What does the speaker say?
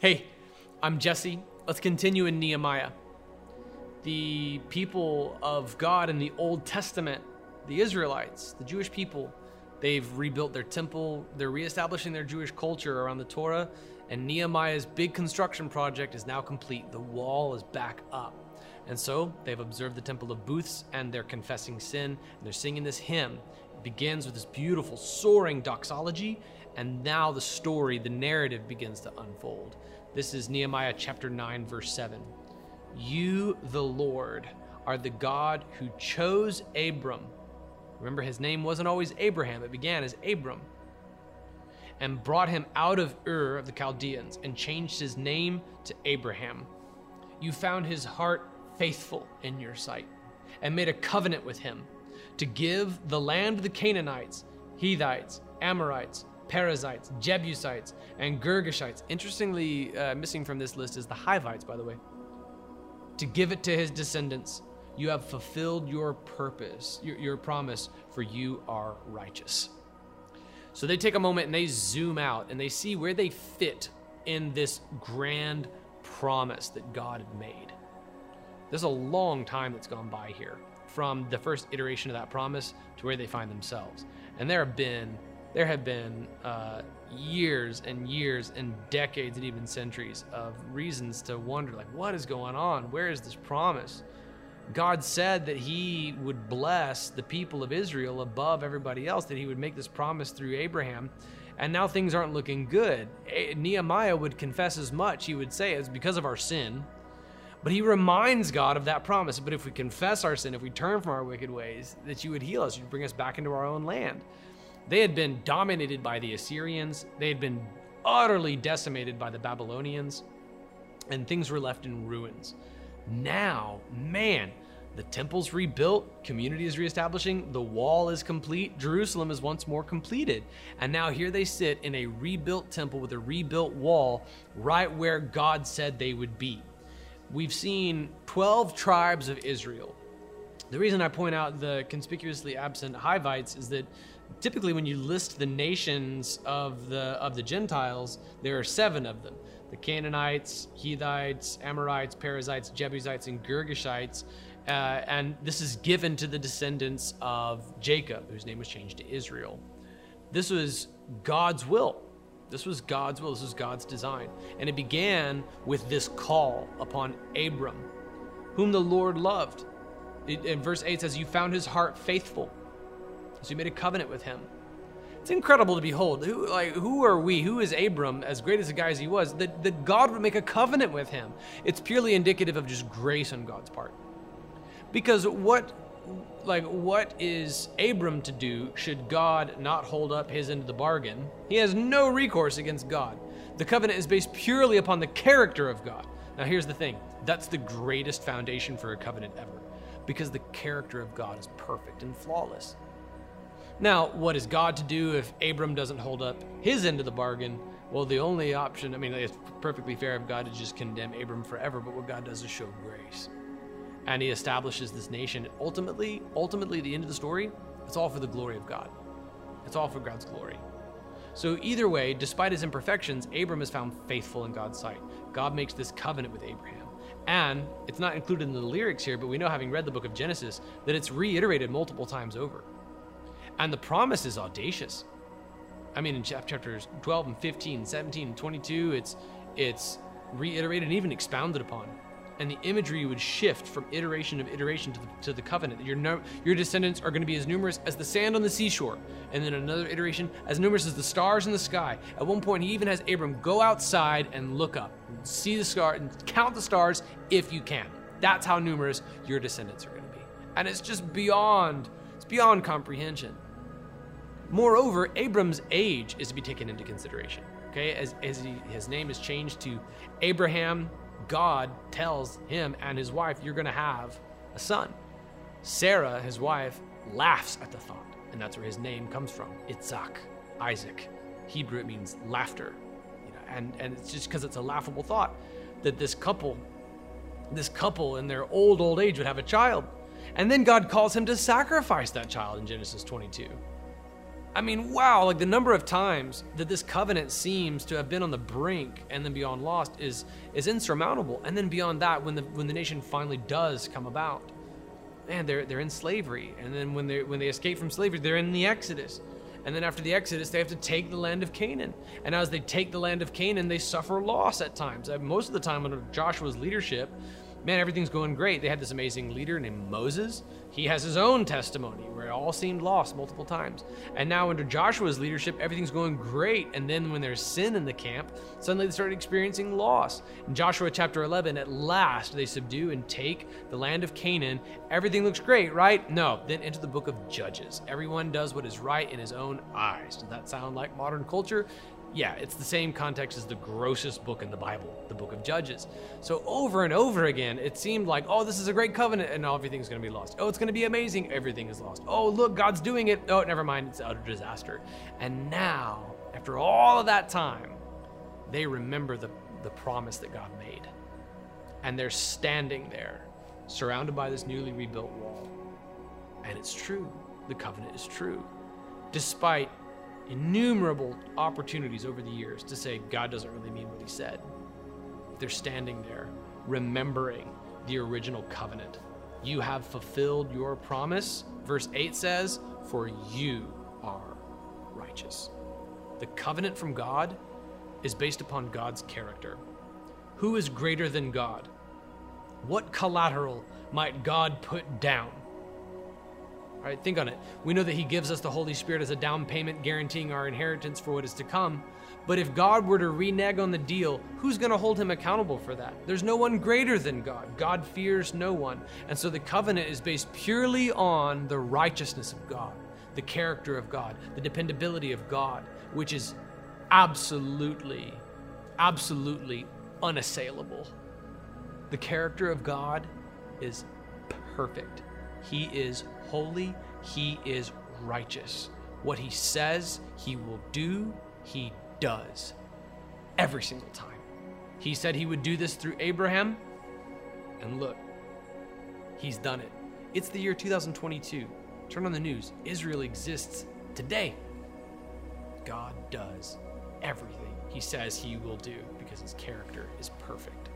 Hey, I'm Jesse. Let's continue in Nehemiah. The people of God in the Old Testament, the Israelites, the Jewish people, they've rebuilt their temple, they're reestablishing their Jewish culture around the Torah, and Nehemiah's big construction project is now complete. The wall is back up. And so they've observed the Temple of Booths and they're confessing sin, and they're singing this hymn. It begins with this beautiful, soaring doxology, and now the story, the narrative begins to unfold. This is Nehemiah chapter 9, verse 7. You, the Lord, are the God who chose Abram. Remember, his name wasn't always Abraham, it began as Abram. And brought him out of Ur of the Chaldeans and changed his name to Abraham. You found his heart faithful in your sight and made a covenant with him to give the land of the Canaanites, Hittites, Amorites, Perizzites, Jebusites, and Girgashites. Interestingly, uh, missing from this list is the Hivites, by the way. To give it to his descendants. You have fulfilled your purpose, your, your promise, for you are righteous. So they take a moment and they zoom out and they see where they fit in this grand promise that God had made. There's a long time that's gone by here from the first iteration of that promise to where they find themselves. And there have been there have been uh, years and years and decades and even centuries of reasons to wonder like what is going on? Where is this promise? God said that he would bless the people of israel above everybody else that he would make this promise through abraham and now things aren't looking good. Nehemiah would confess as much. He would say it's because of our sin but he reminds God of that promise. But if we confess our sin, if we turn from our wicked ways, that you would heal us, you'd bring us back into our own land. They had been dominated by the Assyrians, they had been utterly decimated by the Babylonians, and things were left in ruins. Now, man, the temple's rebuilt, community is reestablishing, the wall is complete, Jerusalem is once more completed. And now here they sit in a rebuilt temple with a rebuilt wall right where God said they would be. We've seen 12 tribes of Israel. The reason I point out the conspicuously absent Hivites is that typically when you list the nations of the of the Gentiles, there are seven of them: the Canaanites, Hittites, Amorites, Perizzites, Jebusites, and Girgashites. Uh, and this is given to the descendants of Jacob, whose name was changed to Israel. This was God's will. This was God's will. This was God's design. And it began with this call upon Abram, whom the Lord loved. In verse 8 says, You found his heart faithful so you made a covenant with him. It's incredible to behold. Who, like, who are we? Who is Abram, as great as a guy as he was, that, that God would make a covenant with him? It's purely indicative of just grace on God's part. Because what, like, what is Abram to do should God not hold up his end of the bargain? He has no recourse against God. The covenant is based purely upon the character of God. Now, here's the thing that's the greatest foundation for a covenant ever, because the character of God is perfect and flawless. Now, what is God to do if Abram doesn't hold up his end of the bargain? Well, the only option, I mean, it's perfectly fair of God to just condemn Abram forever, but what God does is show grace. And he establishes this nation. Ultimately, ultimately, the end of the story, it's all for the glory of God. It's all for God's glory. So, either way, despite his imperfections, Abram is found faithful in God's sight. God makes this covenant with Abraham. And it's not included in the lyrics here, but we know, having read the book of Genesis, that it's reiterated multiple times over. And the promise is audacious. I mean, in chapters 12 and 15, 17, and 22, it's it's reiterated and even expounded upon. And the imagery would shift from iteration of iteration to the, to the covenant. Your, no, your descendants are going to be as numerous as the sand on the seashore. And then another iteration, as numerous as the stars in the sky. At one point, he even has Abram go outside and look up, see the star, and count the stars if you can. That's how numerous your descendants are going to be. And it's just beyond, it's beyond comprehension. Moreover, Abram's age is to be taken into consideration. Okay, as, as he, his name is changed to Abraham, God tells him and his wife, You're going to have a son. Sarah, his wife, laughs at the thought, and that's where his name comes from Itzhak, Isaac. Hebrew, it means laughter. And, and it's just because it's a laughable thought that this couple, this couple in their old, old age would have a child. And then God calls him to sacrifice that child in Genesis 22. I mean, wow, like the number of times that this covenant seems to have been on the brink and then beyond lost is is insurmountable. And then beyond that, when the when the nation finally does come about, man, they're they're in slavery. And then when they when they escape from slavery, they're in the Exodus. And then after the Exodus, they have to take the land of Canaan. And as they take the land of Canaan, they suffer loss at times. Uh, most of the time under Joshua's leadership, man, everything's going great. They had this amazing leader named Moses. He has his own testimony where it all seemed lost multiple times. And now, under Joshua's leadership, everything's going great. And then, when there's sin in the camp, suddenly they start experiencing loss. In Joshua chapter 11, at last they subdue and take the land of Canaan. Everything looks great, right? No. Then into the book of Judges. Everyone does what is right in his own eyes. Does that sound like modern culture? Yeah, it's the same context as the grossest book in the Bible, the book of Judges. So over and over again, it seemed like, oh, this is a great covenant, and everything's going to be lost. Oh, it's going to be amazing, everything is lost. Oh, look, God's doing it. Oh, never mind, it's utter disaster. And now, after all of that time, they remember the, the promise that God made. And they're standing there, surrounded by this newly rebuilt wall. And it's true. The covenant is true. Despite innumerable opportunities over the years to say God doesn't really mean what he said. They're standing there, remembering the original covenant. You have fulfilled your promise. Verse 8 says, For you are righteous. The covenant from God is based upon God's character. Who is greater than God? What collateral might God put down think on it. We know that He gives us the Holy Spirit as a down payment guaranteeing our inheritance for what is to come. But if God were to renege on the deal, who's going to hold him accountable for that? There's no one greater than God. God fears no one. And so the covenant is based purely on the righteousness of God, the character of God, the dependability of God, which is absolutely, absolutely unassailable. The character of God is perfect. He is holy, he is righteous. What he says he will do, he does. Every single time. He said he would do this through Abraham, and look, he's done it. It's the year 2022. Turn on the news. Israel exists today. God does everything he says he will do because his character is perfect.